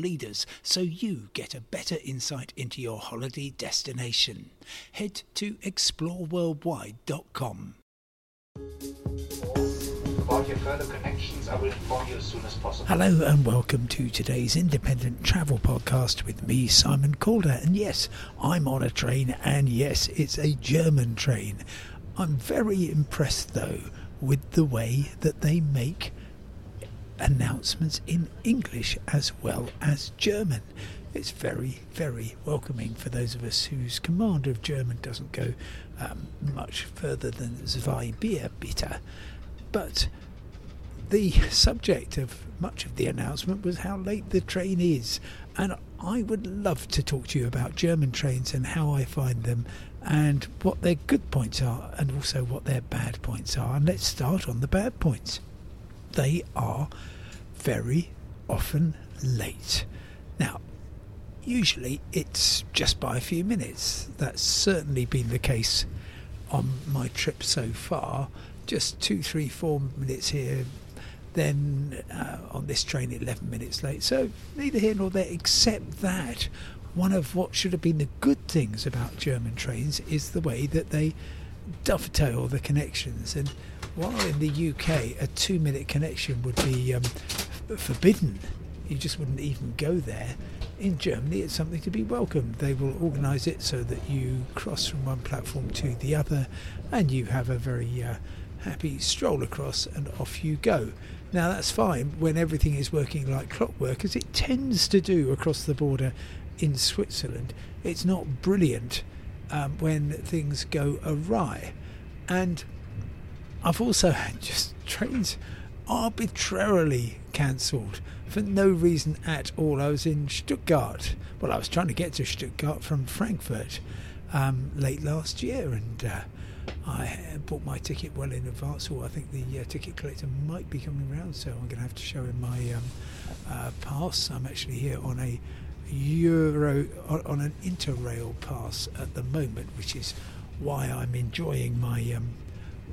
leaders so you get a better insight into your holiday destination. Head to exploreworldwide.com. About your further connections, I will inform you as soon as possible. Hello and welcome to today's independent travel podcast with me, Simon Calder. And yes, I'm on a train, and yes, it's a German train. I'm very impressed though with the way that they make announcements in English as well as German. It's very, very welcoming for those of us whose command of German doesn't go um, much further than Zwei Bier bitte. But the subject of much of the announcement was how late the train is. And I would love to talk to you about German trains and how I find them and what their good points are and also what their bad points are. And let's start on the bad points. They are very often late. Now, usually it's just by a few minutes. That's certainly been the case on my trip so far. Just two, three, four minutes here, then uh, on this train 11 minutes late. So neither here nor there, except that one of what should have been the good things about German trains is the way that they dovetail the connections. And while in the UK a two minute connection would be um, forbidden, you just wouldn't even go there. In Germany, it's something to be welcomed. They will organise it so that you cross from one platform to the other and you have a very uh, happy stroll across and off you go. Now, that's fine when everything is working like clockwork, as it tends to do across the border in Switzerland. It's not brilliant um, when things go awry. And I've also had just trains arbitrarily cancelled for no reason at all. I was in Stuttgart. Well, I was trying to get to Stuttgart from Frankfurt um, late last year, and uh, I bought my ticket well in advance. Or I think the uh, ticket collector might be coming around, so I'm going to have to show him my um, uh, pass. I'm actually here on a Euro on an Interrail pass at the moment, which is why I'm enjoying my um,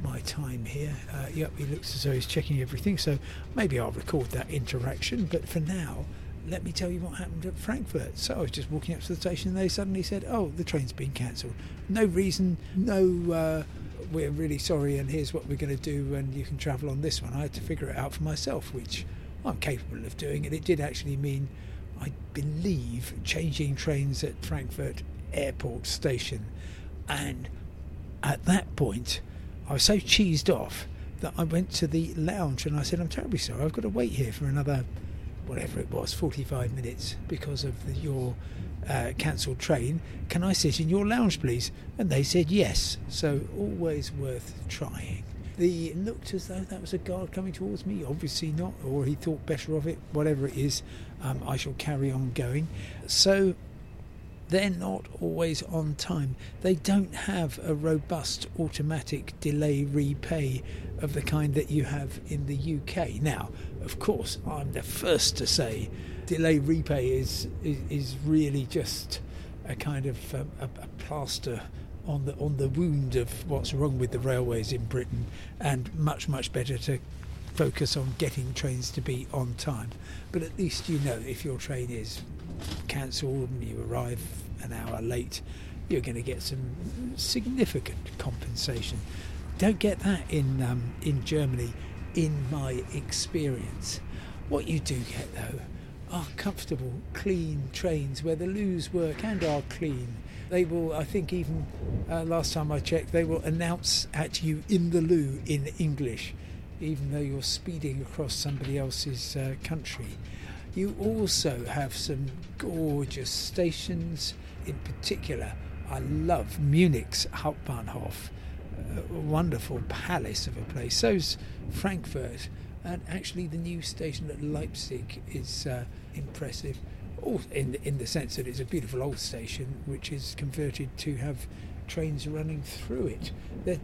my time here. Uh, yep, he looks as though he's checking everything, so maybe I'll record that interaction. But for now, let me tell you what happened at Frankfurt. So I was just walking up to the station, and they suddenly said, "Oh, the train's been cancelled. No reason, no." Uh, we're really sorry, and here's what we're going to do, and you can travel on this one. I had to figure it out for myself, which I'm capable of doing, and it did actually mean I believe, changing trains at Frankfurt Airport Station. And at that point, I was so cheesed off that I went to the lounge and I said, I'm terribly sorry, I've got to wait here for another, whatever it was, 45 minutes because of the, your uh, cancelled train. Can I sit in your lounge, please? And they said yes. So always worth trying. The looked as though that was a guard coming towards me. Obviously not, or he thought better of it. Whatever it is, um, I shall carry on going. So they're not always on time. They don't have a robust automatic delay repay of the kind that you have in the UK. Now, of course, I'm the first to say delay repay is is, is really just a kind of um, a, a plaster on the on the wound of what's wrong with the railways in Britain, and much much better to focus on getting trains to be on time. But at least you know if your train is cancelled and you arrive an hour late, you're going to get some significant compensation. Don't get that in um, in Germany, in my experience. What you do get though are comfortable, clean trains where the loos work and are clean they will, I think, even uh, last time I checked, they will announce at you in the loo in English, even though you're speeding across somebody else's uh, country. You also have some gorgeous stations. In particular, I love Munich's Hauptbahnhof, a wonderful palace of a place. So's Frankfurt, and actually the new station at Leipzig is uh, impressive all in in the sense that it's a beautiful old station which is converted to have trains running through it. They're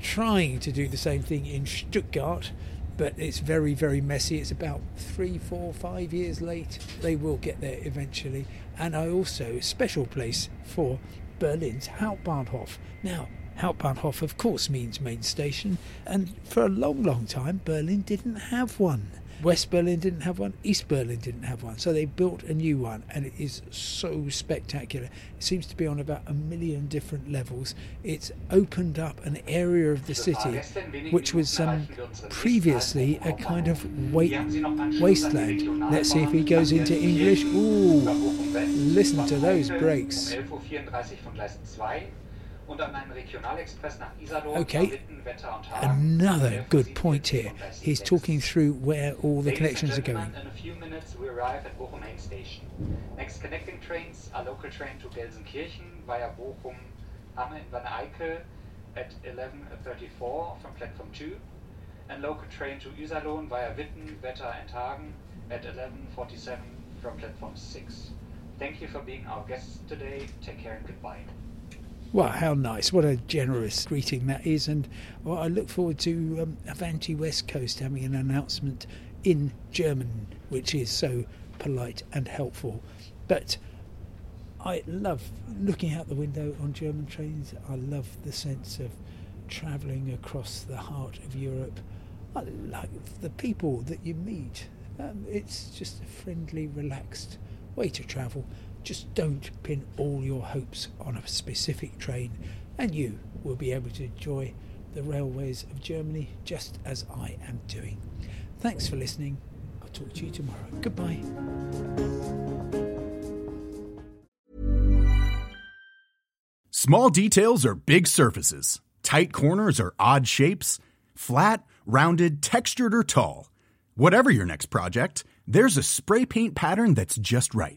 trying to do the same thing in Stuttgart, but it's very, very messy. It's about three, four, five years late. They will get there eventually. And I also, a special place for Berlin's Hauptbahnhof. Now, Hauptbahnhof, of course, means main station, and for a long, long time, Berlin didn't have one. West Berlin didn't have one, East Berlin didn't have one. So they built a new one and it is so spectacular. It seems to be on about a million different levels. It's opened up an area of the city which was um, previously a kind of wa- wasteland. Let's see if he goes into English. Ooh, listen to those brakes. Okay, another good point here. He's talking through where all the connections are going. In a few minutes, we arrive at Bochum main station. Next connecting trains are local train to Gelsenkirchen via Bochum, Hamme and Wanne-Eickel at 11.34 from platform 2, and local train to Iserlohn via Witten, Wetter and Hagen at 11.47 from platform 6. Thank you for being our guests today. Take care and goodbye. Well, how nice. What a generous greeting that is. And well, I look forward to um, Avanti West Coast having an announcement in German, which is so polite and helpful. But I love looking out the window on German trains. I love the sense of travelling across the heart of Europe. I like the people that you meet. Um, it's just a friendly, relaxed way to travel. Just don't pin all your hopes on a specific train, and you will be able to enjoy the railways of Germany just as I am doing. Thanks for listening. I'll talk to you tomorrow. Goodbye. Small details are big surfaces, tight corners are odd shapes, flat, rounded, textured, or tall. Whatever your next project, there's a spray paint pattern that's just right.